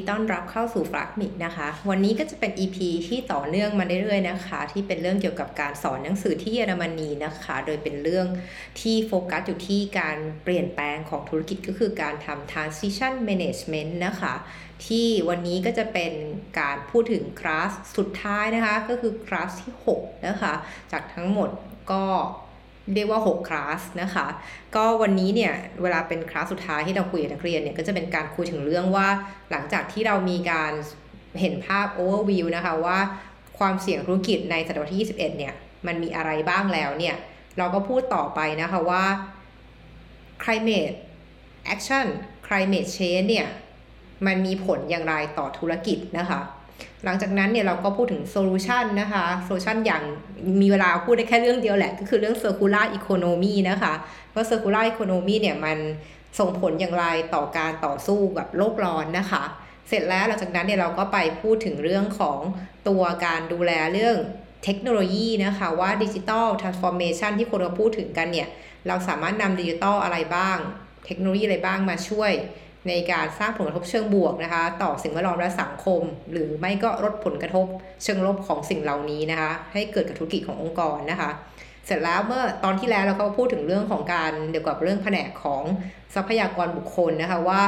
ดีต้อนรับเข้าสู่ฟลักมิกนะคะ วันนี้ก็จะเป็น EP ที่ต่อเนื่องมาเรื่อยๆนะคะ ที่เป็นเรื่องเกี่ยวกับการสอนหนังสือที่เยอรมนีนะคะ โดยเป็นเรื่องที่โฟกัสอยู่ที่การเปลี่ยนแปลงของธุรกิจก็คือการทำ transition management นะคะ ที่วันนี้ก็จะเป็นการพูดถึงคลาสสุดท้ายนะคะ ก็คือคลาสที่ 6 นะคะ จากทั้งหมดก็ เรียกว่า 6 คลาสนะคะ ก็วันนี้เนี่ยเวลาเป็นคลาสสุดท้ายที่เราคุยกับนักเรียนเนี่ยก็จะเป็นการคุยถึงเรื่องว่า หลังจากที่เรามีการเห็นภาพ overview นะคะว่าความเสี่ยงธุรกิจในศตวรรษที่ 21 เนี่ยมันมีอะไรบ้างแล้วเนี่ย เราก็พูดต่อไปนะคะว่า climate action climate change เนี่ยมันมีผลอย่างไรต่อธุรกิจนะคะ หลังจากนั้นเนี่ยเราก็พูดถึง solution นะคะ solution อย่างมีเวลาพูดได้แค่เรื่องเดียวแหละ ก็คือเรื่อง circular economy นะคะว่า circular economy เนี่ยมันส่งผลอย่างไรต่อการต่อสู้กับโลกร้อนนะคะ เสร็จแล้วหลังจากนั้นเนี่ยเราก็ไปพูดถึงเรื่องของตัวการดูแลเรื่องเทคโนโลยีนะคะว่า digital transformation ที่คนเราพูดถึงกันเนี่ย เราสามารถนำดิจิตอลอะไรบ้าง เทคโนโลยีอะไรบ้างมาช่วย ในการสร้างผลกระทบเชิงบวกนะคะ ต่อสิ่งแวดล้อมและสังคม หรือไม่ก็ลดผลกระทบเชิงลบของสิ่งเหล่านี้นะคะ ให้เกิดกับธุรกิจขององค์กรนะคะ เสร็จแล้วเมื่อตอนที่แล้วเราก็พูดถึงเรื่องของการเกี่ยวกับเรื่องแผนกของทรัพยากรบุคคลนะคะว่า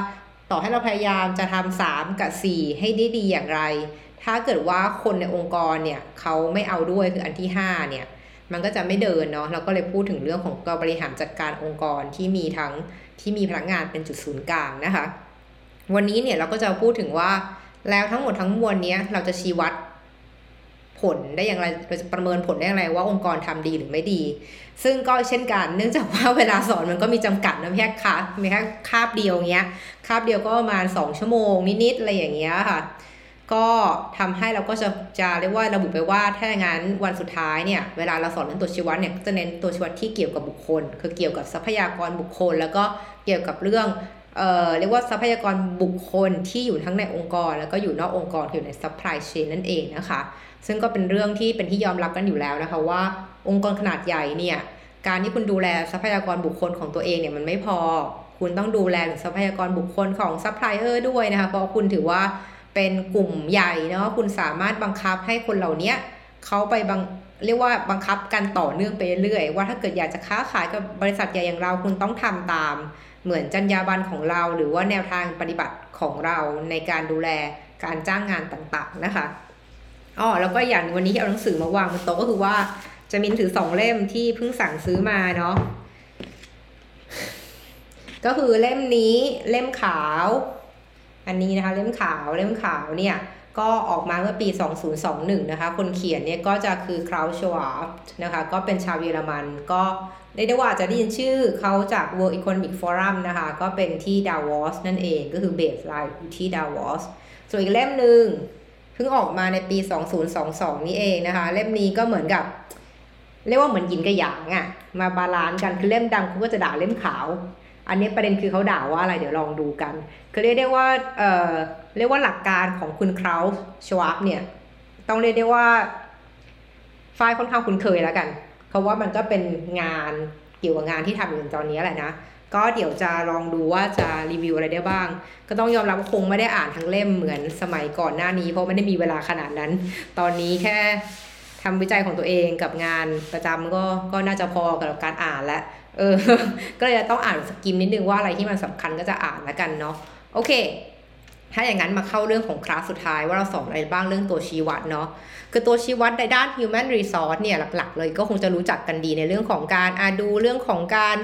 ต่อให้เราพยายามจะทำสามกับสี่ให้ได้ดีอย่างไร ถ้าเกิดว่าคนในองค์กรเนี่ยเขาไม่เอาด้วยคืออันที่ห้าเนี่ยมันก็จะไม่เดินเนาะเราก็เลยพูดถึงเรื่องของการบริหารจัดการองค์กรที่มีทั้ง ที่มีพนักงานเป็นจุดศูนย์กลางนะคะ วันนี้เนี่ยเราก็จะพูดถึงว่าแล้วทั้งหมดทั้งมวลนี้เราจะชี้วัดผลได้อย่างไรเราจะประเมินผลได้อย่างไรว่าองค์กรทำดีหรือไม่ดี ซึ่งก็เช่นกันเนื่องจากว่าเวลาสอนมันก็มีจำกัดนะแค่คาบมีแค่คาบเดียวเงี้ยคาบเดียวก็ประมาณสองชั่วโมงนิดๆอะไรอย่างเงี้ยค่ะ ก็ทำให้เราก็จะจะเรียกว่าระบุไปว่าถ้าอย่างนั้นวันสุดท้ายเนี่ยเวลาเราสอนเรื่องตัวชีวัดเนี่ยจะเน้นตัวชีวัดที่เกี่ยวกับบุคคล คือเกี่ยวกับทรัพยากรบุคคล แล้วก็ เกี่ยวกับเรื่องเอ่อเรียกว่าทรัพยากรบุคคลที่อยู่ทั้งในองค์กร แล้วก็อยู่นอกองค์กรอยู่ใน supply chain นั่นเองนะคะ ซึ่งก็เป็นเรื่องที่เป็นที่ยอมรับกันอยู่แล้วนะคะว่าองค์กรขนาดใหญ่เนี่ยการที่คุณดูแลทรัพยากรบุคคลของตัวเองเนี่ยมันไม่พอ คุณต้องดูแลทรัพยากรบุคคลของซัพพลายเออร์ด้วยนะคะเพราะคุณถือว่าเป็นกลุ่มใหญ่เนาะคุณสามารถบังคับให้คนเหล่านี้เขาไปบังเรียกว่าบังคับกันต่อเนื่องไปเรื่อยว่าถ้าเกิดอยากจะค้าขายกับบริษัทใหญ่อย่างเราคุณต้องทำตาม เหมือนจรรยาบรรณของเรา หรือว่าแนวทางปฏิบัติของเราในการดูแลการจ้างงานต่างๆนะคะอ๋อแล้วก็อย่างวันนี้ที่เอาหนังสือมาวางบนโต๊ะก็คือว่าจะมีหนังสือสองเล่มที่เพิ่งสั่งซื้อมาเนาะก็คือเล่มนี้เล่มขาว อันนี้นะคะ เล่มขาวเล่มขาวเนี่ย ก็ออกมาเมื่อปี 2021 นะคะ คนเขียนเนี่ยก็จะคือ Klaus Schwab นะคะ ก็เป็นชาวเยอรมัน ก็ได้ได้ว่าจะได้ยินชื่อเขาจาก World Economic Forum นะคะ ก็เป็นที่ดาวอสนั่นเอง ก็คือ baseline ที่ดาวอส ส่วนอีกเล่มหนึ่งเพิ่งออกมาในปี 2022 นี้เองนะคะ เล่มนี้ก็เหมือนกับ เรียกว่าเหมือนยินกับหยางอะมา balance กัน คือเล่มดำคุณก็จะด่าเล่มขาว อันนี้ประเด็นคือเขาด่าว่าอะไรเดี๋ยวลองดูกัน คือเรียกได้ว่า เอ่อ เรียกว่าหลักการของคุณ Klaus Schwab เนี่ย ต้องเรียกได้ว่าฝ้ายค่อนข้างคุ้นเคยแล้วกัน เพราะว่ามันก็เป็นงานเกี่ยวกับงานที่ทำอยู่ตอนนี้แหละนะ ก็เดี๋ยวจะลองดูว่าจะรีวิวอะไรได้บ้าง ก็ต้องยอมรับว่าคงไม่ได้อ่านทั้งเล่มเหมือนสมัยก่อนหน้านี้ เพราะไม่ได้มีเวลาขนาดนั้น ตอนนี้แค่ทำวิจัยของตัวเองกับงานประจำก็ก็น่าจะพอกับการอ่านแล้วเออ ก็เลยต้องอ่านสกิมนิดนึงว่าอะไรที่มันสำคัญก็จะอ่านแล้วกันเนาะ โอเค ถ้าอย่างนั้นมาเข้าเรื่องของคลาสสุดท้ายว่าเราสอนอะไรบ้างเรื่องตัวชี้วัดเนาะคือตัวชี้วัดในด้าน human resource เนี่ยหลักๆ เลยก็คงจะรู้จักกันดีในเรื่องของการอาดูเรื่องของการ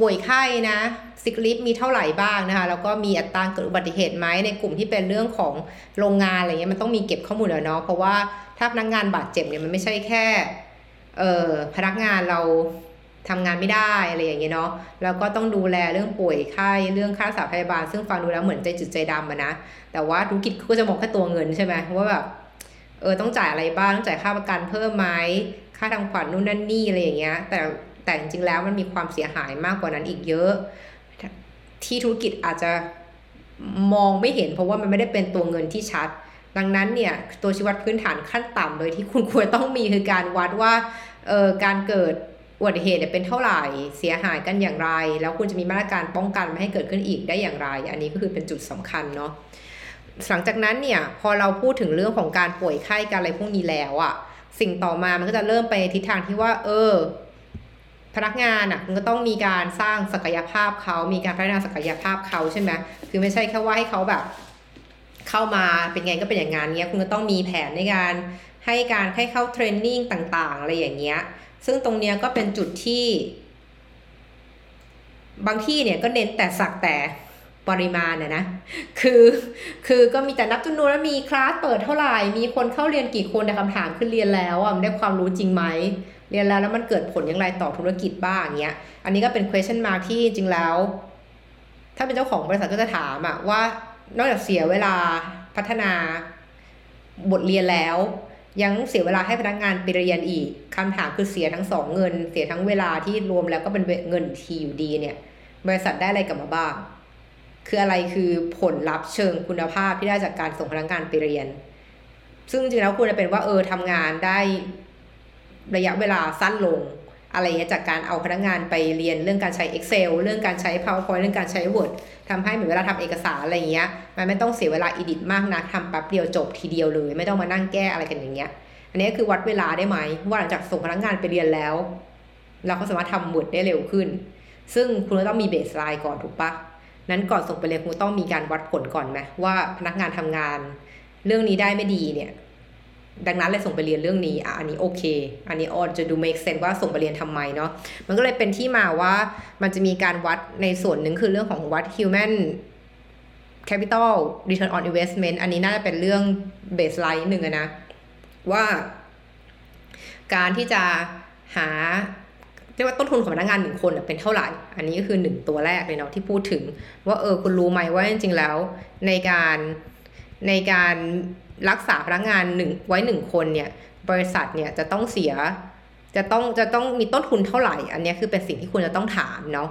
ป่วยไข้นะซิกลิฟมีเท่าไหร่บ้างนะคะแล้วก็มีอัตราเกิดอุบัติเหตุไหมในกลุ่มที่เป็นเรื่องของโรงงานอะไรเงี้ยมันต้องมีเก็บข้อมูลเนาะเพราะว่าถ้าพนักงานบาดเจ็บเนี่ยมันไม่ใช่แค่เอ่อพนักงานเรา ทำงานไม่ได้อะไรอย่างเงี้ยเนาะแล้วก็ต้องดูแลเรื่องป่วยไข้เรื่องค่ารักษาพยาบาล ซึ่งฟังดูแล้วเหมือนใจจืดใจดำอะนะแต่ว่าธุรกิจก็จะมองแค่ตัวเงินใช่ไหมว่าแบบเออต้องจ่ายอะไรบ้างต้องจ่ายค่าประกันเพิ่มไหมค่าทำขวัญนู่นนั่นนี่อะไรอย่างเงี้ยแต่แต่จริงๆแล้วมันมีความเสียหายมากกว่านั้นอีกเยอะ ที่ธุรกิจอาจจะมองไม่เห็นเพราะว่ามันไม่ได้เป็นตัวเงินที่ชัด ดังนั้นเนี่ยตัวชี้วัดพื้นฐานขั้นต่ำเลยที่คุณควรต้องมีคือการวัดว่าเออการเกิด อุบัติเหตุเป็นเท่าไหร่เสียหายกันอย่างไร แล้วคุณจะมีมาตรการป้องกันไม่ให้เกิดขึ้นอีกได้อย่างไร อันนี้ก็คือเป็นจุดสำคัญเนาะหลังจากนั้นเนี่ยพอเราพูดถึงเรื่องของการป่วยไข้การอะไรพวกนี้แล้วอะสิ่งต่อมามันก็จะเริ่มไปทิศทางที่ว่า เออ พนักงานอะมันก็ต้องมีการสร้างศักยภาพเขามีการพัฒนาศักยภาพเขาใช่ไหมคือไม่ใช่แค่ว่าให้เขาแบบ เข้ามาเป็นไงก็เป็นอย่างงานเนี้ย คุณก็ต้องมีแผนในการให้การให้เข้าเทรนนิ่งต่างๆ อะไรอย่างเงี้ย ซึ่งตรงเนี้ยก็เป็นจุดที่ บางที่เนี่ยก็เน้นแต่สักแต่ปริมาณนะนะ คือ คือก็มีแต่นับจำนวนแล้วมีคลาสเปิดเท่าไหร่ มีคนเข้าเรียนกี่คนแต่คำถามคือเรียนแล้วอะมันได้ความรู้จริงไหม เรียนแล้วแล้วมันเกิดผลอย่างไรต่อธุรกิจบ้างเงี้ย อันนี้ก็เป็น question mark ที่จริงแล้ว ถ้าเป็นเจ้าของบริษัทก็จะถามอะว่า นอกจากเสียเวลาพัฒนาบทเรียนแล้ว ยังเสียเวลาให้พนักงานไปเรียนอีกคำถามคือเสียทั้งสองเงิน เสียทั้งเวลาที่รวมแล้วก็เป็นเงินทีอยู่ดีเนี่ย บริษัทได้อะไรกลับมาบ้าง คืออะไรคือผลลัพธ์เชิงคุณภาพที่ได้จากการส่งพนักงานไปเรียน ซึ่งจริงแล้วควรจะเป็นว่าเออทำงานได้ระยะเวลาสั้นลง อะไรเงี้ยจากการเอาพนักงานไปเรียนเรื่องการใช้ Excel เรื่องการใช้ PowerPoint เรื่องการใช้ Word ทำให้เหมือนเวลาทำเอกสารอะไรเงี้ยมันไม่ต้องเสียเวลาอีดิทมากนะทำแป๊บเดียวจบทีเดียวเลย ไม่ต้องมานั่งแก้อะไรกันอย่างเงี้ย อันนี้คือวัดเวลาได้ไหมว่าหลังจากส่งพนักงานไปเรียนแล้ว เราก็สามารถทำ Word ได้เร็วขึ้น ซึ่งคุณก็ต้องมีเบสไลน์ก่อนถูกปะนั้นก่อนส่งไปเรียนคุณต้องมีการวัดผลก่อนไหมว่าพนักงานทำงาน เรื่องนี้ได้ไม่ดีเนี่ย ดังนั้นเลยส่งไปเรียนเรื่องนี้อะอันนี้โอเค อันนี้ออจะดู make sense ว่าส่งไปเรียนทำไมเนาะมันก็เลยเป็นที่มาว่ามันจะมีการวัดในส่วนหนึ่งคือเรื่องของวัด human capital return on investment อันนี้น่าจะเป็นเรื่อง baseline หนึ่งนะว่า การที่จะหาเรียกว่าต้นทุนของพนักงานหนึ่งคนเป็นเท่าไหร่ อันนี้ก็คือหนึ่งตัวแรกเลยเนาะที่พูดถึง ว่าเออคุณรู้ไหมว่าจริงๆแล้ว ในการในการ รักษาพนักงานหนึ่งไว้หนึ่งคนเนี่ยบริษัทเนี่ยจะต้องเสีย จะต้องจะต้องมีต้นทุนเท่าไหร่ อันนี้คือเป็นสิ่งที่คุณจะต้องถามเนาะ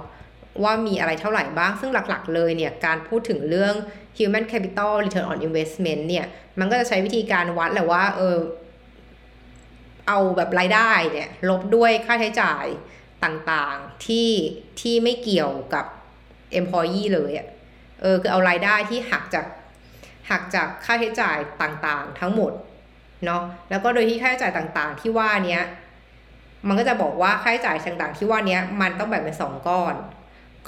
ว่ามีอะไรเท่าไหร่บ้าง ซึ่งหลักๆ เลยเนี่ยการพูดถึงเรื่อง human capital return on investment เนี่ยมันก็จะใช้วิธีการวัดแหละว่าเออเอาแบบรายได้เนี่ยลบด้วยค่าใช้จ่ายต่างๆที่ที่ไม่เกี่ยวกับ employee เลยอะ่ะเออคือเอารายได้ที่หักจาก หักจากค่าใช้จ่ายต่างๆ ทั้งหมดเนาะแล้วก็โดยที่ค่าใช้จ่ายต่างๆ ที่ว่านี้มันก็จะบอกว่าค่าใช้จ่ายต่างๆ ที่ว่านี้มันต้องแบ่งเป็นสองก้อน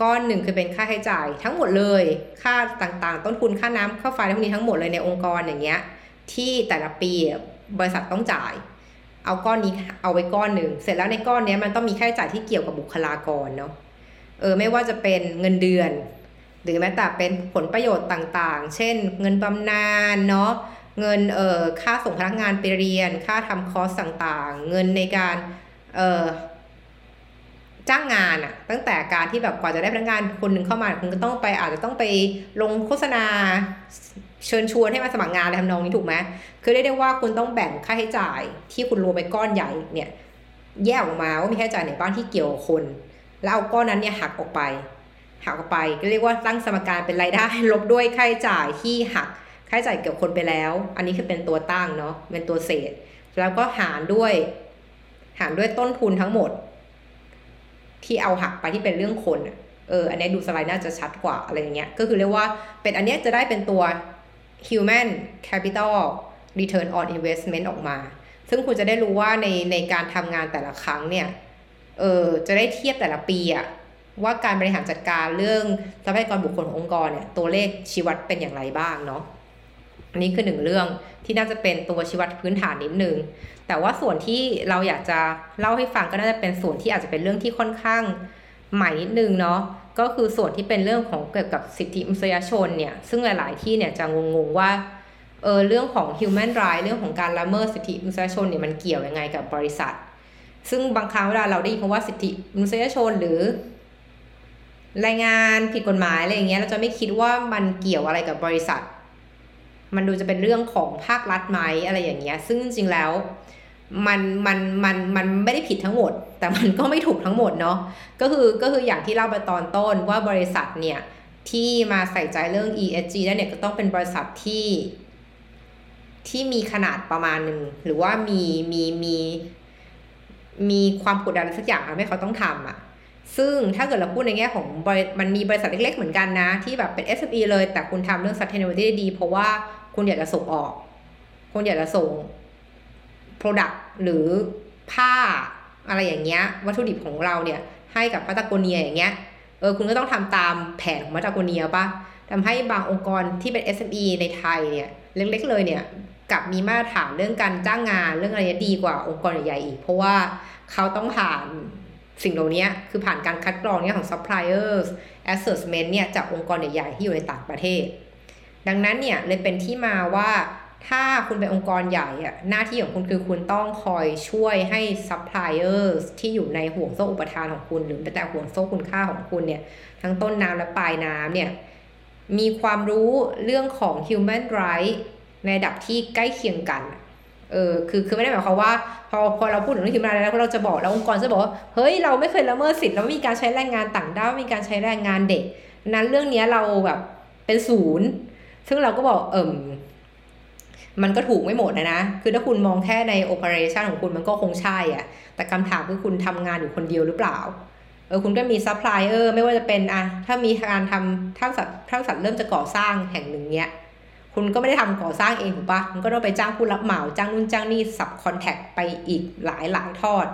ก้อนหนึ่งคือเป็นค่าใช้จ่ายทั้งหมดเลย ค่าต่างๆ ต้นทุนค่าน้ำค่าไฟพวกนี้ทั้งหมดเลยในองค์กรอย่างเงี้ยที่แต่ละปีบริษัทต้องจ่าย เอาก้อนนี้เอาไว้ก้อนหนึ่งเสร็จแล้วในก้อนนี้มันต้องมีค่าใช้จ่ายที่เกี่ยวกับบุคลากรเนาะเออไม่ว่าจะเป็นเงินเดือน หรือแม้แต่เป็นผลประโยชน์ต่างๆ เช่น เงินบำนาญเนาะเงินเอ่อค่าส่งพนักงานไปเรียน ค่าทำคอร์สต่างๆ เงินในการเอ่อจ้างงานอะตั้งแต่การที่แบบกว่าจะได้พนักงานคนหนึ่งเข้ามาคุณก็ต้องไปอาจจะต้องไปลงโฆษณาเชิญชวนให้มาสมัครงานอะไรทำนองนี้ถูกไหมคือได้ได้ว่าคุณต้องแบ่งค่าใช้จ่ายที่คุณรวมไปก้อนใหญ่เนี่ยแยกออกมาว่ามีค่าใช้จ่ายไหนบ้างที่เกี่ยวคน แล้วเอาก้อนนั้นเนี่ยหักออกไป หักออกไป ก็เรียกว่าตั้งสมการเป็นรายได้ ลบด้วยค่าใช้จ่ายที่หักค่าใช้จ่ายเกี่ยวกับคนไปแล้ว อันนี้คือเป็นตัวตั้งเนาะเป็นตัวเศษ แล้วก็หารด้วย หารด้วยต้นทุนทั้งหมด ที่เอาหักไปที่เป็นเรื่องคนเอออันนี้ดูสไลด์น่าจะชัดกว่าอะไรอย่างเงี้ยก็คือเรียกว่าเป็นอันนี้จะได้เป็นตัว human capital return on investment ออกมา ซึ่งคุณจะได้รู้ว่าในในการทำงานแต่ละครั้งเนี่ย เออจะได้เทียบแต่ละปีอะ ว่าการบริหารจัดการเรื่องทรัพยากรบุคคลขององค์กรเนี่ยตัวเลขชี้วัดเป็นอย่างไรบ้างเนาะอันนี้คือหนึ่งเรื่องที่น่าจะเป็นตัวชี้วัดพื้นฐานนิดนึงแต่ว่าส่วนที่เราอยากจะเล่าให้ฟังก็น่าจะเป็นส่วนที่อาจจะเป็นเรื่องที่ค่อนข้างใหม่นิดนึงเนาะก็คือส่วนที่เป็นเรื่องของเกี่ยวกับสิทธิมนุษยชนเนี่ยซึ่งหลาย ๆ ที่เนี่ยจะงงๆว่าเออเรื่องของ human right เรื่องของการละเมิดสิทธิมนุษยชนเนี่ยมันเกี่ยวยังไงกับบริษัท ซึ่งบางครั้งเวลาเราได้ยินคำว่าสิทธิมนุษยชน หรือ รายงานผิดกฎหมายอะไรอย่างเงี้ยเราจะไม่คิดว่ามันเกี่ยวอะไรกับบริษัท มันดูจะเป็นเรื่องของภาครัฐไหมอะไรอย่างเงี้ย ซึ่งจริงๆแล้วมันมันมันมันไม่ได้ผิดทั้งหมด แต่มันก็ไม่ถูกทั้งหมดเนาะก็คือก็คืออย่างที่เล่าไปตอนต้นว่าบริษัทเนี่ยที่มาใส่ใจเรื่อง ESG ได้เนี่ยก็ต้องเป็นบริษัทที่ ที่มีขนาดประมาณหนึ่งหรือว่ามีมีมีมีความกดดันสักอย่างทำให้เขาต้องทำอะ่ะ ซึ่งถ้าเกิดเราพูดในแง่ของมันมีบริษัทเล็ก ๆ เหมือนกันนะ ที่แบบเป็น SME เลย แต่คุณทำเรื่อง sustainability ได้ดี เพราะว่าคุณอยากจะส่งออก คุณอยากจะส่ง product หรือผ้าอะไรอย่างเงี้ย วัตถุดิบของเราเนี่ย ให้กับพัตโกเนียอย่างเงี้ยเออคุณก็ต้องทำตามแผนของพัตโกเนียปะทำให้บางองค์กรที่เป็น SME ในไทยเนี่ย เล็ก ๆ เลยเนี่ยกับมีมาตรฐานเรื่องการจ้างงานเรื่องอะไรดีกว่าองค์กรใหญ่ๆอีก เพราะว่าเขาต้องผ่าน สิ่งเหล่านี้คือผ่านการคัดกรองเนี่ยของ suppliers assessment เนี่ยจากองค์กรใหญ่ๆที่อยู่ในต่างประเทศ ดังนั้นเนี่ยเลยเป็นที่มาว่าถ้าคุณเป็นองค์กรใหญ่อะหน้าที่ของคุณคือคุณต้องคอยช่วยให้ suppliers ที่อยู่ในห่วงโซ่อุปทานของคุณ หรือแต่ห่วงโซ่คุณค่าของคุณเนี่ย ทั้งต้นน้ำและปลายน้ำเนี่ย มีความรู้เรื่องของ human right ในระดับที่ใกล้เคียงกัน เออคือคือไม่ได้หมายความว่า พอพอเราพูดถึงเรื่อง human right แล้วเราจะบอกแล้วองค์กรจะบอกเฮ้ยเราไม่เคยละเมิดสิทธิ์เราไม่มีการใช้แรงงานต่างด้าวมีการใช้แรงงานเด็ก นั้นเรื่องนี้เราแบบเป็นศูนย์ ซึ่งเราก็บอกเอิมมันก็ถูกไม่หมดนะนะ คือถ้าคุณมองแค่ใน operation ของคุณมันก็คงใช่อะแต่คำถามคือคุณทำงานอยู่คนเดียวหรือเปล่า เออคุณก็มีซัพพลายเออร์ไม่ว่าจะเป็นอะถ้ามีการทำถ้าสัตว์ถ้าสัตว์เริ่มจะก่อสร้างแห่งหนึ่งเนี้ย คุณก็ไม่ได้ทำก่อสร้างเองถูกปะคุณก็ต้องไปจ้างผู้รับเหมาจ้างนู่นจ้างนี่ subcontract ไปอีกหลายหลายทอด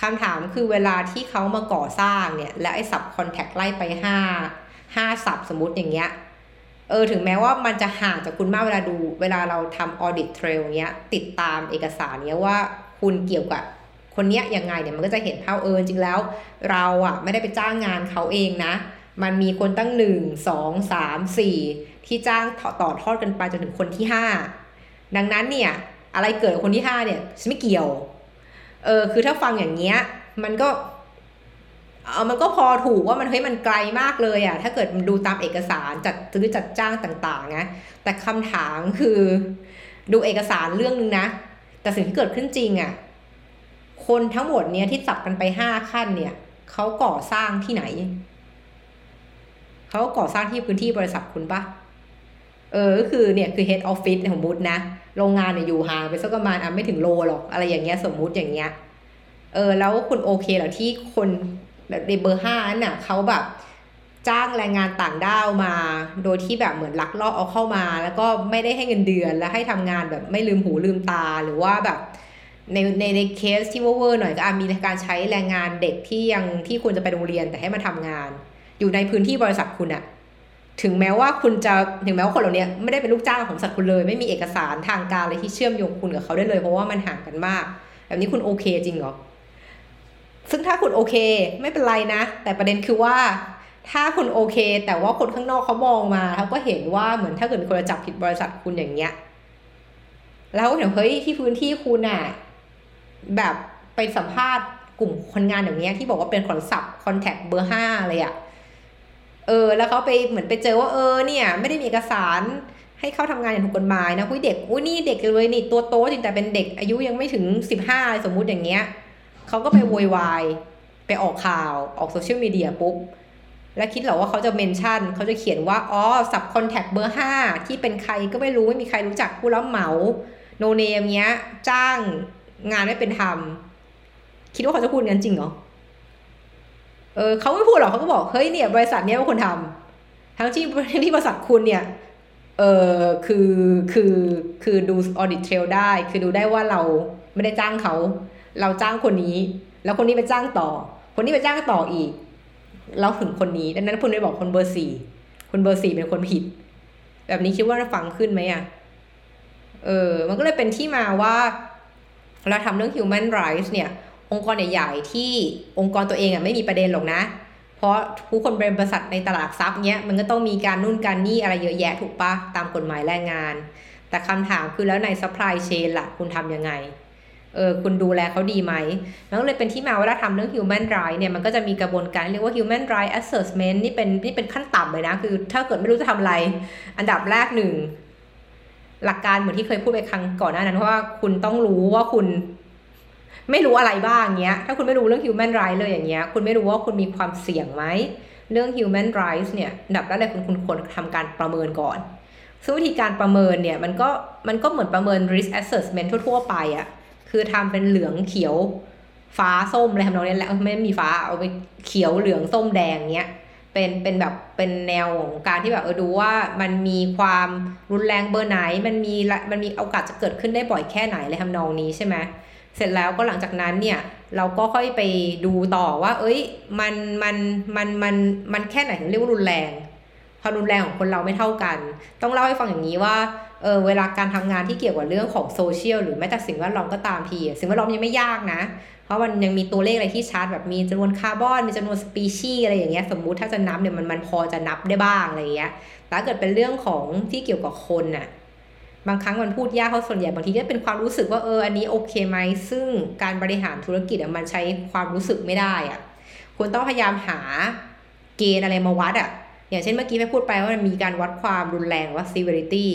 คำถามคือเวลาที่เขามาก่อสร้างเนี่ยและไอ้ subcontract ไล่ไปห้าห้า sub สมมติอย่างเงี้ยเออถึงแม้ว่ามันจะห่างจากคุณมากเวลาดู เวลาเราทำ audit trail เนี้ย ติดตามเอกสารเนี้ยว่าคุณเกี่ยวกับคนเนี้ยยังไงเนี่ยมันก็จะเห็นภาพเออจริงแล้ว เราอะไม่ได้ไปจ้างงานเขาเองนะ มันมีคนตั้งหนึ่งสองสามสี่ที่จ้างต่อทอดกันไปจนถึงคนที่ห้าดังนั้นเนี่ยอะไรเกิดคนที่ห้าเนี่ยฉันไม่เกี่ยว เออคือถ้าฟังอย่างเงี้ยมันก็เออมันก็พอถูกว่ามันเฮ้ยมันไกลมากเลยอะถ้าเกิดมันดูตามเอกสารจัดซื้อจัดจ้างต่างๆนะแต่คำถามคือดูเอกสารเรื่องนึงนะ แต่สิ่งที่เกิดขึ้นจริงอะคนทั้งหมดเนี้ยที่สับกันไปห้าขั้นเนี่ยเขาก่อสร้างที่ไหน เขาก่อสร้างที่พื้นที่บริษัทคุณปะเออก็คือเนี่ยคือ head office ของมุดนะ โรงงานเนี่ยอยู่ห่างไปสักประมาณอะไม่ถึงโลหรอกอะไรอย่างเงี้ยสมมุติอย่างเงี้ยเออแล้วคุณโอเคเหรอที่คนแบบในเบอร์ห้านั่นน่ะเขาแบบจ้างแรงงานต่างด้าวมา โดยที่แบบเหมือนลักลอบเอาเข้ามา แล้วก็ไม่ได้ให้เงินเดือนแล้วให้ทำงานแบบไม่ลืมหูลืมตาหรือว่าแบบในในในเคสที่เวอร์หน่อยก็อาจมีการใช้แรงงานเด็กที่ยังที่ควรจะไปโรงเรียนแต่ให้มาทำงาน อยู่ในพื้นที่บริษัทคุณอะถึงแม้ว่าคุณจะถึงแม้ว่าคนเหล่านี้ไม่ได้เป็นลูกจ้างของสัตว์คุณเลย ไม่มีเอกสารทางการอะไรที่เชื่อมโยงคุณกับเขาได้เลยเพราะว่ามันห่างกันมาก แบบนี้คุณโอเคจริงเหรอซึ่งถ้าคุณโอเคไม่เป็นไรนะ แต่ประเด็นคือว่า ถ้าคุณโอเค แต่ว่าคนข้างนอกเขามองมาเขาก็เห็นว่าเหมือนถ้าเกิดคนจับผิดบริษัทคุณอย่างเงี้ยแล้วเห็นเฮ้ยที่พื้นที่คุณอะแบบไปสัมภาษณ์กลุ่มคนงานอย่างเงี้ยที่บอกว่าเป็นขนสับคอนแทคเบอร์ห้าเลยอะ เออ แล้วเขาไปเหมือนไปเจอว่าเออเนี่ย ไม่ได้มีเอกสารให้เข้าทำงานอย่างถูกกฎหมายนะคุยเด็กอุ้ยนี่เด็กเลยนี่ตัวโตจริงแต่เป็นเด็กอายุยังไม่ถึงสิบห้าสมมุติอย่างเงี้ยเขาก็ไปโวยวายไปออกข่าวออกโซเชียลมีเดียปุ๊บแล้วคิดเหรอว่าเขาจะเมนชั่นเขาจะเขียนว่าอ๋อsubcontract เบอร์ห้าที่เป็นใครก็ไม่รู้ไม่มีใครรู้จักผู้รับเหมา no name เงี้ย จ้างงานไม่เป็นธรรมคิดว่าเขาจะพูดงั้นจริงเหรอ เออเขาไม่พูดหรอกเขาก็บอกเฮ้ยเนี่ย บริษัทเนี้ยเป็นคนทำทั้งที่ที่บริษัทคุณเนี่ยเออคือคือคือดู audit trail ได้ คือดูได้ว่าเราไม่ได้จ้างเขา เราจ้างคนนี้ แล้วคนนี้ไปจ้างต่อ คนนี้ไปจ้างต่ออีก เราถึงคนนี้ดังนั้นคุณไปบอกคนเบอร์สี่คนเบอร์สี่เป็นคนผิด แบบนี้คิดว่าฟังขึ้นไหมอะเออมันก็เลยเป็นที่มาว่าเราทำเรื่อง human rights เนี่ย องค์กรใหญ่ๆที่องค์กรตัวเองอะไม่มีประเด็นหรอกนะ เพราะผู้คนเป็นบริษัทในตลาดทรัพย์เนี้ยมันก็ต้องมีการนู่นการนี่อะไรเยอะแยะถูกปะตามกฎหมายแรงงาน แต่คำถามคือแล้วใน supply chain ล่ะคุณทำยังไงเออคุณดูแลเขาดีไหมมันก็เลยเป็นที่มาว่าถ้าทำเรื่อง human right เนี่ยมันก็จะมีกระบวนการเรียกว่า human right assessment นี่เป็นนี่เป็นขั้นต่ำเลยนะ คือถ้าเกิดไม่รู้จะทำอะไร อันดับแรกหนึ่งหลักการเหมือนที่เคยพูดไปครั้งก่อนหน้านั้นว่าคุณต้องรู้ว่าคุณ ไม่รู้อะไรบ้างเงี้ย ถ้าคุณไม่รู้เรื่อง human rights เลยอย่างเงี้ย คุณไม่รู้ว่าคุณมีความเสี่ยงไหม เรื่อง human rights เนี่ยดับแรกเลยคุณคุณควรทำการประเมินก่อน ซึ่งวิธีการประเมินเนี่ยมันก็มันก็เหมือนประเมิน risk assessment ทั่ว ๆ ไปอะ่ะคือทำเป็นเหลืองเขียวฟ้าส้มอะไรทำนองนี้แหละไม่มีฟ้าเอาไปเขียวเหลืองส้มแดงเนี้ยเป็นเป็นแบบเป็นแนวของการที่แบบเออดูว่ามันมีความรุนแรงเบอร์ไหน มันมีมันมีโอกาสจะเกิดขึ้นได้บ่อยแค่ไหนอะไรทำนองนี้ใช่ไหม เสร็จแล้วก็หลังจากนั้นเนี่ยเราก็ค่อยไปดูต่อว่า เอ้ยมันมันมันมันมันแค่ไหนถึงเรียกว่ารุนแรงความรุนแรงของคนเราไม่เท่ากัน ต้องเล่าให้ฟังอย่างนี้ว่าเออเวลาการทำงานที่เกี่ยวกับเรื่องของโซเชียลหรือแม้แต่สิ่งแวดล้อมก็ตามทีสิ่งแวดล้อมยังไม่ยากนะ เพราะมันยังมีตัวเลขอะไรที่ชัดแบบมีจำนวนคาร์บอนมีจำนวนสปีชีส์อะไรอย่างเงี้ยสมมุติถ้าจะนับเนี่ยมันมันพอจะนับได้บ้างอะไรเงี้ยแต่ถ้าเกิดเป็นเรื่องของที่เกี่ยวกับคนน่ะ บางครั้งมันพูดยากเพราส่วนใหญ่บางทีก็เป็นความรู้สึกว่าเอออันนี้โอเคไหมซึ่งการบริหารธุรกิจอะมันใช้ความรู้สึกไม่ได้อะคุณต้องพยายามหาเกณฑ์อะไรมาวัดอะอย่างเช่นเมื่อกี้แม่พูดไปว่ามันมีการวัดความรุนแรงว่า severity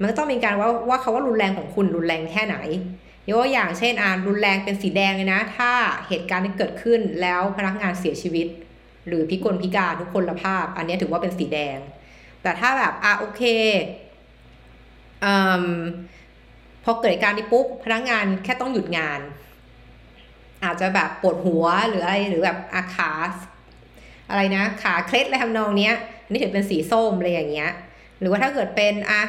มันก็ต้องมีการว่าว่าเขาว่ารุนแรงของคุณรุนแรงแค่ไหนยกตัวอย่างเช่นอ่านรุนแรงเป็นสีแดงเลยนะ ถ้าเหตุการณ์ที่เกิดขึ้นแล้วพนักงานเสียชีวิต หรือพิกลพิการทุกคนละภาพ อันนี้ถือว่าเป็นสีแดง แต่ถ้าแบบอะโอเค พอเกิดการนี้ปุ๊บพนักงานแค่ต้องหยุดงาน อาจจะแบบปวดหัวหรืออะไรหรือแบบอาขาอะไรนะ ขาเคล็ดอะไรทำนองเนี้ยนนี้ถือเป็นสีส้มอะไรอย่างเงี้ย หรือว่าถ้าเกิดเป็นอะ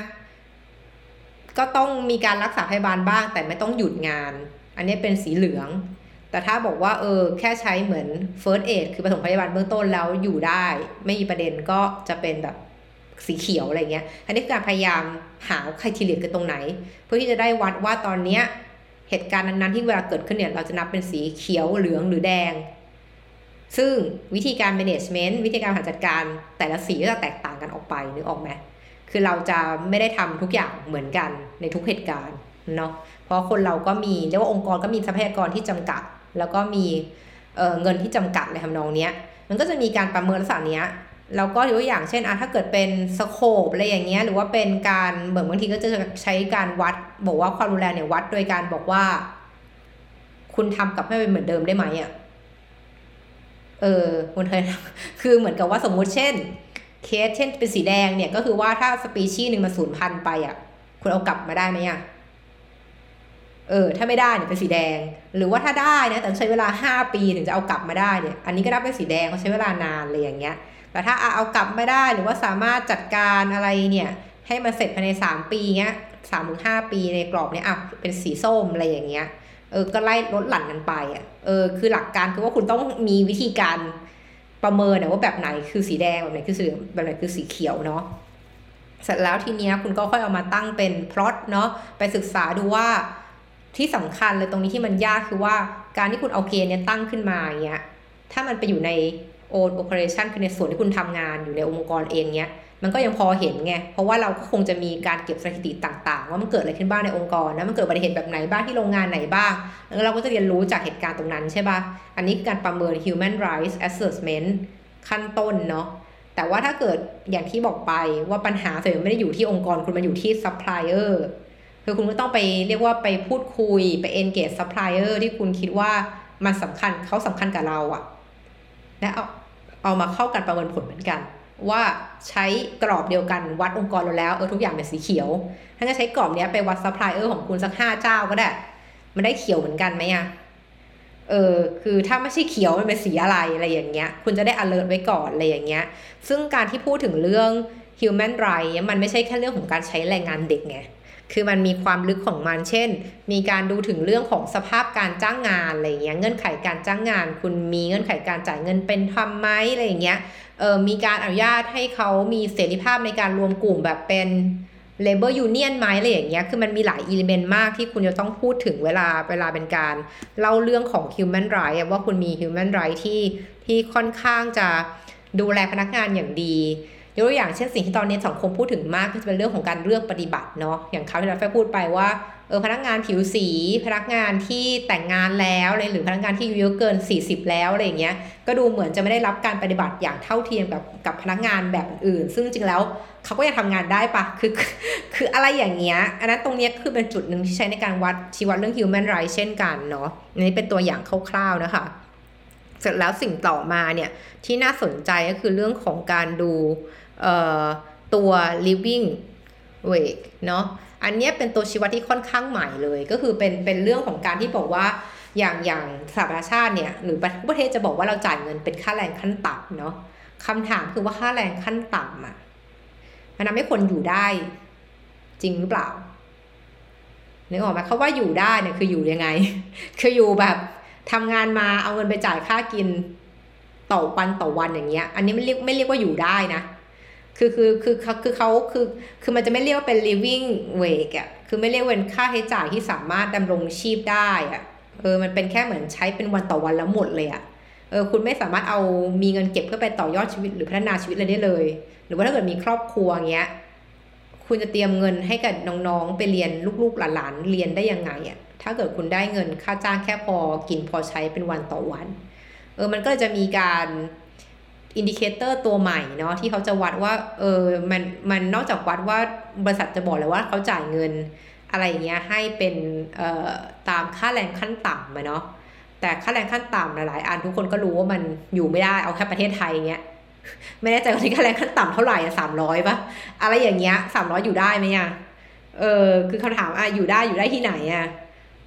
ก็ต้องมีการรักษาพยาบาลบ้าง แต่ไม่ต้องหยุดงาน อันนี้เป็นสีเหลือง แต่ถ้าบอกว่าเออแค่ใช้เหมือน first aid คือปฐมพยาบาลเบื้องต้นแล้วอยู่ได้ ไม่มีประเด็นก็จะเป็นแบบ สีเขียวอะไรเงี้ย อันนี้การพยายามหาใครทีเรียกันตรงไหน เพื่อที่จะได้วัดว่าตอนเนี้ยเหตุการณ์นั้นๆที่เวลาเกิดขึ้นเนี่ยเราจะนับเป็นสีเขียวเหลืองหรือแดง ซึ่งวิธีการ management วิธีการบริหารจัดการแต่ละสีก็จะแตกต่างกันออกไปนึกออกไหมคือเราจะไม่ได้ทำทุกอย่างเหมือนกันในทุกเหตุการณ์เนาะเพราะคนเราก็มีเรียกว่าองค์กรก็มีทรัพยากรที่จำกัด แล้วก็มีเเงินที่จำกัดในทำนองเนี้ยมันก็จะมีการประเมินลักษณะเนี้ย แล้วก็ยกตัวอย่างเช่นอะถ้าเกิดเป็นสโคปอะไรอย่างเงี้ยหรือว่าเป็นการเหมือนบางทีก็จะใช้การวัด บอกว่าความรุนแรงเนี่ยวัดโดยการบอกว่า คุณทำกับให้เป็นเหมือนเดิมได้ไหมอะเออคุณเคยคือเหมือนกับว่าสมมุติเช่น เคสเช่นเป็นสีแดงเนี่ยก็คือว่าถ้าสปีชีส์หนึ่งมาสูญพันธุ์ไปอะ คุณเอากลับมาได้ไหมอะเออถ้าไม่ได้เนี่ยเป็นสีแดง หรือว่าถ้าได้นะแต่ใช้เวลาห้าปีถึงจะเอากลับมาได้เนี่ย อันนี้ก็ได้เป็นสีแดงเขาใช้เวลานานเลยอย่างเงี้ย แต่ถ้าเอากลับไมาได้หรือว่าสามารถจัดการอะไรเนี่ยให้มันเสร็จภายในสามปีเงี้ยสามถึงห้าปีในกรอบเนี้ยอะเป็นสีส้มอะไรอย่างเงี้ยเออก็ไล่ลดหลั่นกันไปอะเออคือหลักการคือว่าคุณต้องมีวิธีการประเมินว่าแบบไหนคือสีแดงแบบไหนคือสีแบบไหนคือสีเขียวเนาะเสร็จแล้วทีเนี้ยคุณก็ค่อยเอามาตั้งเป็นพลอตเนาะไปศึกษาดูว่าที่สำคัญเลยตรงนี้ที่มันยากคือว่าการที่คุณเอาเกณฑ์เนี้ยตั้งขึ้นมาอย่างเงี้ยถ้ามันไปอยู่ใน โอนโอเปอเรชันคือในส่วนที่คุณทำงานอยู่ในองค์กรเองเนี้ยมันก็ยังพอเห็นไง เพราะว่าเราก็คงจะมีการเก็บสถิติต่าง ๆ ว่ามันเกิดอะไรขึ้นบ้างในองค์กรนะมันเกิดอุบัติเหตุแบบไหนบ้างที่โรงงานไหนบ้าง แล้วเราก็จะเรียนรู้จากเหตุการณ์ตรงนั้นใช่ปะ่ะ อันนี้คือการประเมิน human rights assessment ขั้นต้นเนาะ แต่ว่าถ้าเกิดอย่างที่บอกไปว่าปัญหาส่วนใหญ่ไม่ได้อยู่ที่องค์กรคุณมันอยู่ที่ supplier คือคุณก็ต้องไปเรียกว่าไปพูดคุยไป engage supplier ที่คุณคิดว่ามันสำคัญเขาสำคัญกับเราอะ และเอาเอามาเข้ากันประเมินผลเหมือนกัน ว่าใช้กรอบเดียวกันวัดองค์กรเราแล้วเออทุกอย่างเป็นสีเขียวถ้าจะใช้กรอบนี้ไปวัดซัพพลายเออร์ของคุณสักห้าเจ้าก็ได้ มันได้เขียวเหมือนกันไหมอะเออคือถ้าไม่ใช่เขียวมันเป็นสีอะไรอะไรอย่างเงี้ย คุณจะได้ alert ไว้ก่อนอะไรอย่างเงี้ย ซึ่งการที่พูดถึงเรื่อง human right มันไม่ใช่แค่เรื่องของการใช้แรงงานเด็กไง คือมันมีความลึกของมัน เช่น มีการดูถึงเรื่องของสภาพการจ้างงานอะไรเงี้ย เงื่อนไขการจ้างงาน คุณมีเงื่อนไขการจ่ายเงินเป็นธรรมไหมอะไรเงี้ย เออมีการอนุญาตให้เขามีเสรีภาพในการรวมกลุ่มแบบเป็น labor union ไหมอะไรอย่างเงี้ย คือมันมีหลายอิเลเมนต์มากที่คุณจะต้องพูดถึงเวลาเวลาเป็นการเล่าเรื่องของ human right ว่าคุณมี human right ที่ที่ค่อนข้างจะดูแลพนักงานอย่างดี ยกตัวอย่างเช่นสิ่งที่ตอนนี้สังคมพูดถึงมากก็จะเป็นเรื่องของการเลือกปฏิบัติเนาะอย่างคราวที่เราไปพูดไปว่าเออพนักงานผิวสีพนักงานที่แต่งงานแล้วเลยหรือพนักงานที่อายุเกิน 40 แล้วอะไรอย่างเงี้ยก็ดูเหมือนจะไม่ได้รับการปฏิบัติอย่างเท่าเทียมกับกับพนักงานแบบอื่น ซึ่งจริงแล้วเขาก็ยังทำงานได้ปะคือคืออะไรอย่างเงี้ยอันนั้นตรงนี้คือเป็นจุดหนึ่งที่ใช้ในการวัดชีวัดเรื่อง human rights เช่นกันเนาะอันนี้เป็นตัวอย่างคร่าวๆนะคะเสร็จแล้วสิ่งต่อมาเนี่ยที่น่าสนใจก็คือเรื่องของการดู ตัว living wage เนาะอันนี้เป็นตัวชี้วัดที่ค่อนข้างใหม่เลย ก็คือเป็นเป็นเรื่องของการที่บอกว่าอย่างอย่างสหประชาชาติเนี่ยหรือประเทศจะบอกว่าเราจ่ายเงินเป็นค่าแรงขั้นต่ำเนาะคำถามคือว่าค่าแรงขั้นต่ำอะมันทำให้คนอยู่ได้จริงหรือเปล่านึกออกไหมเขาว่าอยู่ได้เนี่ยคืออยู่ยังไง คืออยู่แบบทำงานมาเอาเงินไปจ่ายค่ากินต่อวันต่อวันอย่างเงี้ย อันนี้ไม่เรียกไม่เรียกว่าอยู่ได้นะ คือคือคือเขาคือเขาคือคือมันจะไม่เรียกว่าเป็น living wage อะคือไม่เรียกเป็นค่าใช้จ่ายที่สามารถดำรงชีพได้อะเออมันเป็นแค่เหมือนใช้เป็นวันต่อวันแล้วหมดเลยอะเออคุณไม่สามารถเอามีเงินเก็บเพื่อไปต่อยอดชีวิตหรือพัฒนาชีวิตอะไรได้เลย หรือว่าถ้าเกิดมีครอบครัวเงี้ยคุณจะเตรียมเงินให้กับน้องๆไปเรียนลูกๆหลานๆเรียนได้ยังไงอะถ้าเกิดคุณได้เงินค่าจ้างแค่พอกินพอใช้เป็นวันต่อวัน เออมันก็จะมีการ indicator ตัวใหม่เนาะที่เขาจะวัดว่าเออมันมันนอกจากวัดว่าบริษัทจะบอกเลยว่าเขาจ่ายเงินอะไรเงี้ยให้เป็นเอ่อตามค่าแรงขั้นต่ำมาเนาะแต่ค่าแรงขั้นต่ำหลายๆอันทุกคนก็รู้ว่ามันอยู่ไม่ได้เอาแค่ประเทศไทยเงี้ยไม่แน่ใจว่าที่ค่าแรงขั้นต่ำเท่าไหร่อะสามร้อยปะอะไรอย่างเงี้ยสามร้อยอยู่ได้ไหมอะเออคือเขาถามอะอยู่ได้อยู่ได้ที่ไหนอะ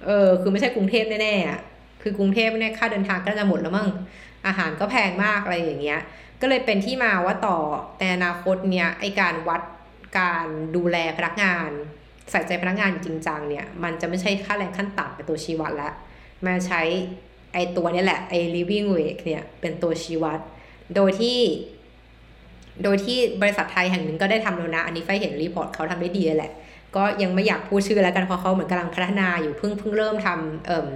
เออคือไม่ใช่กรุงเทพแน่ๆอะคือกรุงเทพเนี่ยค่าเดินทางก็จะหมดแล้วมั้ง อาหารก็แพงมากอะไรอย่างเงี้ย ก็เลยเป็นที่มาว่าต่อในอนาคตเนี่ยไอการวัดการดูแลพนักงาน ใส่ใจพนักงานจริงจังเนี่ย มันจะไม่ใช่ค่าแรงขั้นต่ำเป็นตัวชี้วัดแล้วมาใช้ไอตัวนี้แหละไอ living wage เนี่ยเป็นตัวชี้วัด โดยที่ โดยที่บริษัทไทยแห่งหนึ่งก็ได้ทำแล้วนะ อันนี้ฝ้ายเห็น report เขาทำได้ดีแหละ ก็ยังไม่อยากพูดชื่อแล้วกันเพราะเขาเหมือนกำลังพัฒนาอยู่เพิ่งเพิ่งเริ่มทำเอ่อ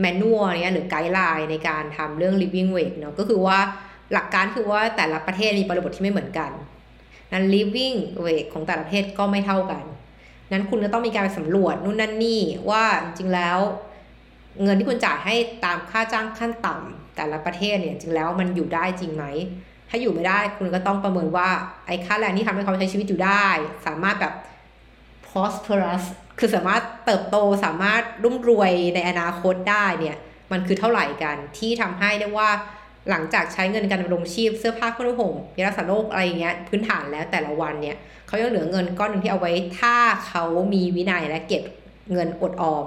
manual เนี้ยหรือ guideline ในการทำเรื่อง living wage เนาะก็คือว่าหลักการคือว่าแต่ละประเทศมีบริบทที่ไม่เหมือนกัน นั้น living wage ของแต่ละประเทศก็ไม่เท่ากัน นั้นคุณก็ต้องมีการไปสำรวจนู่นนั่นนี่ว่าจริงๆแล้ว เงินที่คุณจ่ายให้ตามค่าจ้างขั้นต่ำแต่ละประเทศเนี่ยจริงแล้วมันอยู่ได้จริงไหมถ้าอยู่ไม่ได้คุณก็ต้องประเมินว่าไอ้ค่าแรงที่ทำให้เขาใช้ชีวิตอยู่ได้ สามารถแบบ prosperous คือสามารถเติบโตสามารถรุ่มรวยในอนาคตได้เนี่ยมันคือเท่าไหร่กันที่ทำให้ได้ว่าหลังจากใช้เงินการดำรงชีพเสื้อผ้าเครื่องนุ่งห่มยารักษาโรคอะไรเงี้ยพื้นฐานแล้วแต่ละวันเนี่ยเขายังเหลือเงินก้อนหนึ่งที่เอาไว้ถ้าเขามีวินัยและเก็บเงินอดออม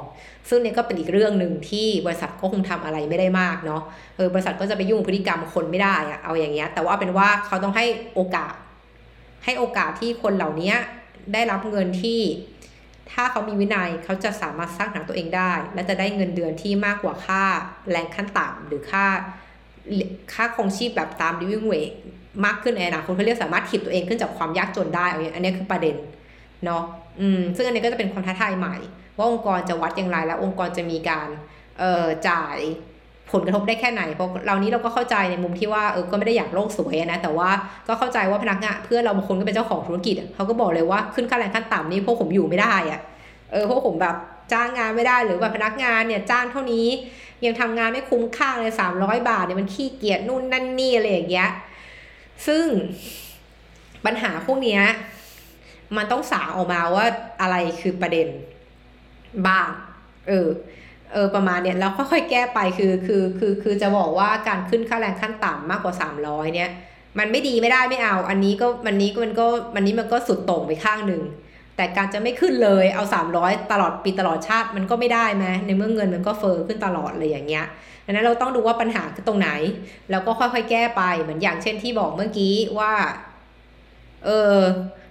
ซึ่งเนี่ยก็เป็นอีกเรื่องหนึ่งที่บริษัทก็คงทำอะไรไม่ได้มากเนาะเออบริษัทก็จะไปยุ่งพฤติกรรมคนไม่ได้อะเอาอย่างเงี้ยแต่ว่าเป็นว่าเขาต้องให้โอกาส ให้โอกาสที่คนเหล่านี้ได้รับเงินที่ ถ้าเขามีวินัยเขาจะสามารถสร้างหาตัวเองได้ และจะได้เงินเดือนที่มากกว่าค่าแรงขั้นต่ำหรือค่าค่าคงชีพแบบตาม living wage มากขึ้นในอนาคตเขาเรียกสามารถถีบตัวเองขึ้นจากความยากจนได้ อันนี้คือประเด็นเนาะอืมซึ่งอันนี้ก็จะเป็นความท้าทายใหม่ ว่าองค์กรจะวัดอย่างไรและองค์กรจะมีการเอ่อจ่าย ผลกระทบได้แค่ไหน เพราะเรานี้เราก็เข้าใจในมุมที่ว่าเออก็ไม่ได้อยากโลกสวยนะ แต่ว่าก็เข้าใจว่าพนักงานเพื่อนเราบางคนก็เป็นเจ้าของธุรกิจเขาก็บอกเลยว่าขึ้นค่าแรงขั้นต่ำนี่พวกผมอยู่ไม่ได้อะเออพวกผมแบบจ้างงานไม่ได้หรือว่าพนักงานเนี่ยจ้างเท่านี้ ยังทำงานไม่คุ้มค่าเลยสามร้อยบาทเนี่ยมันขี้เกียจนู่นนั่นนี่อะไรอย่างเงี้ยซึ่งปัญหาพวกเนี้ยมันต้องสาออกมาว่าอะไรคือประเด็นบ้างเออ เออประมาณเนี้ยแล้วค่อยๆแก้ไปคือคือคือคือจะบอกว่าการขึ้นค่าแรงขั้นต่ำมากกว่าสามร้อยเนี่ย มันไม่ดีไม่ได้ไม่เอา อันนี้ก็มันนี้ก็มันก็มันนี้มันก็สุดโต่งไปข้างหนึ่งแต่การจะไม่ขึ้นเลยเอาสามร้อยตลอดปีตลอดชาติมันก็ไม่ได้ไหมในเมื่อเงินมันก็เฟอ้อขึ้นตลอดเลยอย่างเงี้ยดังนั้นเราต้องดูว่าปัญหาคือตรงไหน แล้วก็ค่อยๆแก้ไปเหมือนอย่างเช่นที่บอกเมื่อกี้ว่า เออ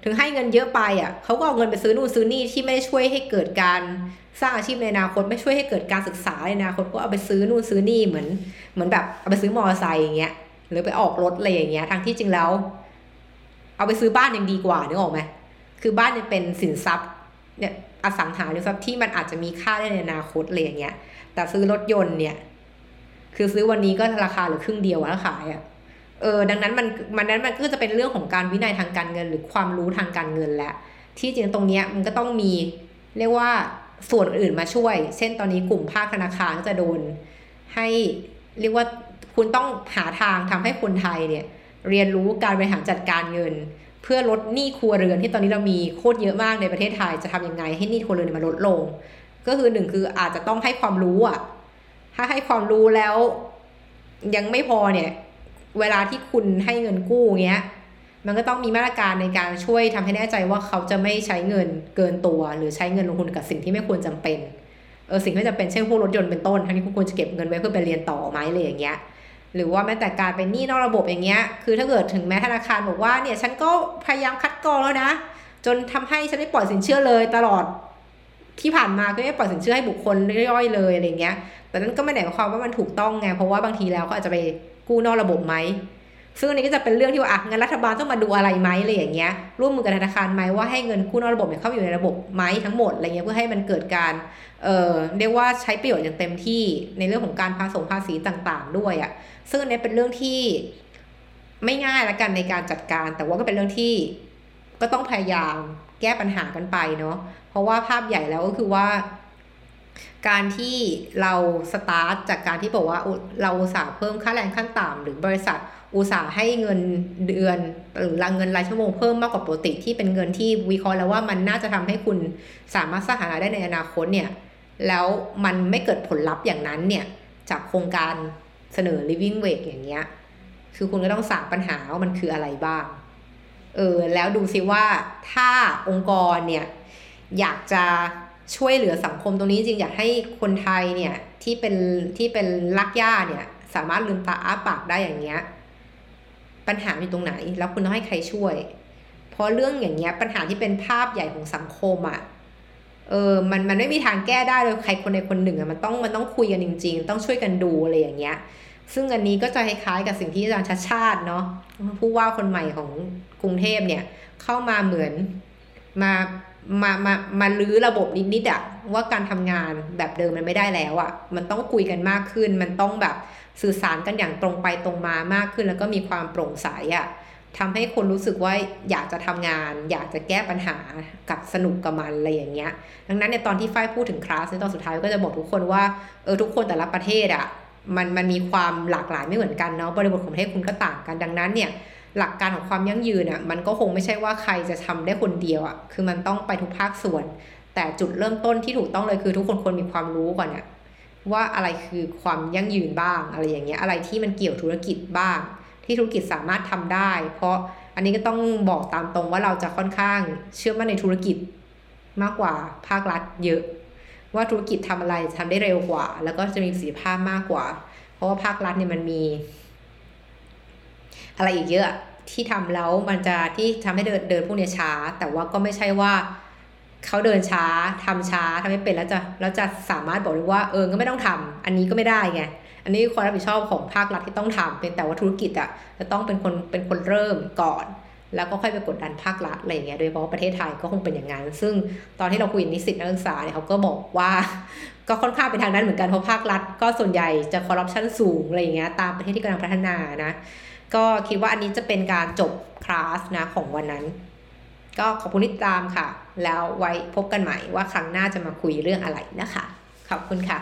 ถึงให้เงินเยอะไปอะเขาก็เอาเงินไปซื้อนู่นซื้อนี่ที่ไม่ได้ช่วยให้เกิดการ สร้างอาชีพในอนาคตไม่ช่วยให้เกิดการศึกษาในอนาคตก็เอาไปซื้อนู่นซื้อนี่เหมือนเหมือนแบบเอาไปซื้อมอเตอร์ไซค์อย่างเงี้ยหรือไปออกรถอะไรอย่างเงี้ยทั้งที่จริงแล้ว เอาไปซื้อบ้านยังดีกว่านึกออกไหมคือบ้านยังเป็นสินทรัพย์เนี่ยอสังหาริมทรัพย์ที่มันอาจจะมีค่าได้ในอนาคตอะไรอย่างเงี้ย แต่ซื้อรถยนต์เนี่ย คือซื้อวันนี้ก็ราคาหรือครึ่งเดียวแล้วขายอะ่ะเออดังนั้นมันมันนั้นมันก็จะเป็นเรื่องของการวินัยทางการเงิน หรือความรู้ทางการเงินแหละที่จริงตรงเนี้ยมันก็ต้องมีเรียกว่า ส่วนอื่นมาช่วย เช่นตอนนี้กลุ่มภาคธนาคารก็จะโดนให้เรียกว่าคุณต้องหาทางทำให้คนไทยเนี่ยเรียนรู้การบริหารจัดการเงิน เพื่อลดหนี้ครัวเรือนที่ตอนนี้เรามีโคตรเยอะมากในประเทศไทยจะทำยังไงให้หนี้ครัวเรือนมันลดลง ก็คือหนึ่งคืออาจจะต้องให้ความรู้อะถ้าให้ความรู้แล้วยังไม่พอเนี่ย เวลาที่คุณให้เงินกู้เงี้ย มันก็ต้องมีมาตรการในการช่วยทำให้แน่ใจว่าเขาจะไม่ใช้เงินเกินตัว หรือใช้เงินลงทุนกับสิ่งที่ไม่ควรจำเป็นเออสิ่งที่จำเป็นเช่นพวกรถยนต์เป็นต้นทั้งที่คุณควรจะเก็บเงินไว้เพื่อไปเรียนต่อไหมอะไรอย่างเงี้ยหรือว่าแม้แต่การเป็นหนี้นอกระบบอย่างเงี้ย คือถ้าเกิดถึงแม้ธนาคารบอกว่าเนี่ยฉันก็พยายามคัดกรองแล้วนะ จนทำให้ฉันไม่ปล่อยสินเชื่อเลยตลอดที่ผ่านมาก็ไม่ปล่อยสินเชื่อให้บุคคลย่อยเลยอะไรเงี้ย แต่นั้นก็ไม่ได้หมายความว่ามันถูกต้องไง เพราะว่าบางทีแล้วเขาอาจจะไปกู้นอกระบบไหม ซึ่งอันนี้ก็จะเป็นเรื่องที่ว่าอะงั้นรัฐบาลต้องมาดูอะไรไหมอะไรอย่างเงี้ยร่วมมือกับธนาคารไหมว่าให้เงินกู้นอกระบบเนี่ยเข้าไปอยู่ในระบบไหมทั้งหมดอะไรเงี้ยเพื่อให้มันเกิดการเอ่อเรียกว่าใช้ประโยชน์อย่างเต็มที่ในเรื่องของการภาษีภาษีต่างๆ ด้วยอะ่ะซึ่งอันนี้เป็นเรื่องที่ไม่ง่ายละกันในการจัดการ แต่ว่าก็เป็นเรื่องที่ก็ต้องพยายามแก้ปัญหากันไปเนาะเพราะว่าภาพใหญ่แล้วก็คือว่า การที่เราสตาร์ทจากการที่บอกว่าเราอุตส่าห์เพิ่มค่าแรงขั้นต่ำหรือบริษัทอุตส่าห์ให้เงินเดือนหรือรางเงินรายชั่วโมงเพิ่มมากกว่าปกติที่เป็นเงินที่วิเคราะห์แล้วว่ามันน่าจะทำให้คุณสามารถสร้างรายได้ในอนาคตเนี่ยแล้วมันไม่เกิดผลลัพธ์อย่างนั้นเนี่ยจากโครงการเสนอ living wage อย่างเงี้ยคือคุณก็ต้องสางปัญหาว่ามันคืออะไรบ้างเออแล้วดูซิว่าถ้าองค์กรเนี่ยอยากจะ ช่วยเหลือสังคมตรงนี้จริงอยากให้คนไทยเนี่ยที่เป็นที่เป็นลักย่าเนี่ยสามารถลืมตาอ้าปากได้อย่างเงี้ยปัญหาอยู่ตรงไหน แล้วคุณต้องให้ใครช่วย เพราะเรื่องอย่างเงี้ยปัญหาที่เป็นภาพใหญ่ของสังคมอะ่ะเออมันมันไม่มีทางแก้ได้เลยใครคนใดคนหนึ่งอะมันต้องมันต้องคุยกันจริง ๆ ต้องช่วยกันดูอะไรอย่างเงี้ย ซึ่งอันนี้ก็จะคล้ายๆกับสิ่งที่อาจารย์ชัดชาติเนาะผู้ว่าคนใหม่ของกรุงเทพเนี่ยเข้ามาเหมือน มามามามาลื้อระบบนิดๆอะว่าการทำงานแบบเดิมมันไม่ได้แล้วอะมันต้องคุยกันมากขึ้น มันต้องแบบสื่อสารกันอย่างตรงไปตรงมามากขึ้น แล้วก็มีความโปร่งใสอะทำให้คนรู้สึกว่าอยากจะทำงาน อยากจะแก้ปัญหากับสนุกกับมันอะไรอย่างเงี้ย ดังนั้นในตอนที่ฝ้ายพูดถึงคลาสในตอนสุดท้ายก็จะบอกทุกคนว่าเออทุกคนแต่ละประเทศอะมันมันมีความหลากหลายไม่เหมือนกันเนาะบริบทของประเทศคุณก็ต่างกันดังนั้นเนี่ย หลักการของความยั่งยืนอะมันก็คงไม่ใช่ว่าใครจะทำได้คนเดียวอะคือมันต้องไปทุกภาคส่วน แต่จุดเริ่มต้นที่ถูกต้องเลยคือทุกคนควรมีความรู้ก่อนเนี่ยว่าอะไรคือความยั่งยืนบ้างอะไรอย่างเงี้ยอะไรที่มันเกี่ยวธุรกิจบ้าง ที่ธุรกิจสามารถทำได้ เพราะอันนี้ก็ต้องบอกตามตรงว่าเราจะค่อนข้างเชื่อมั่นในธุรกิจมากกว่าภาครัฐเยอะ ว่าธุรกิจทำอะไรทำได้เร็วกว่า แล้วก็จะมีประสิทธิภาพมากกว่า เพราะว่าภาครัฐเนี่ยมันมี อะไรอีกเยอะที่ทำแล้วมันจะที่ทำให้เดินเดินพวกเนี้ยช้า แต่ว่าก็ไม่ใช่ว่าเขาเดินช้าทำช้าทำไม่เป็นแล้วจะแล้วจะสามารถบอกได้ว่าเออก็ไม่ต้องทำอันนี้ก็ไม่ได้ไงอันนี้ความรับผิดชอบของภาครัฐที่ต้องทำเป็นแต่ว่าธุรกิจอะจะต้องเป็นคนเป็นคนเริ่มก่อน แล้วก็ค่อยไปกดดันภาครัฐอะไรอย่างเงี้ยโดยเฉพาะประเทศไทยก็คงเป็นอย่างนั้นซึ่งตอนที่เราคุยกับนิสิตนักศึกษาเนี่ยเขาก็บอกว่า ก็ค่อนข้างเป็นทางนั้นเหมือนกันเพราะภาครัฐ ก็ส่วนใหญ่จะคอร์รัปชันสูงอะไรอย่างเงี้ยตามประเทศที่กำลังพัฒนานะ ก็คิดว่าอันนี้จะเป็นการจบคลาสนะของวันนั้น ก็ขอบคุณที่ติดตามค่ะ แล้วไว้พบกันใหม่ว่าครั้งหน้าจะมาคุยเรื่องอะไรนะคะ ขอบคุณค่ะ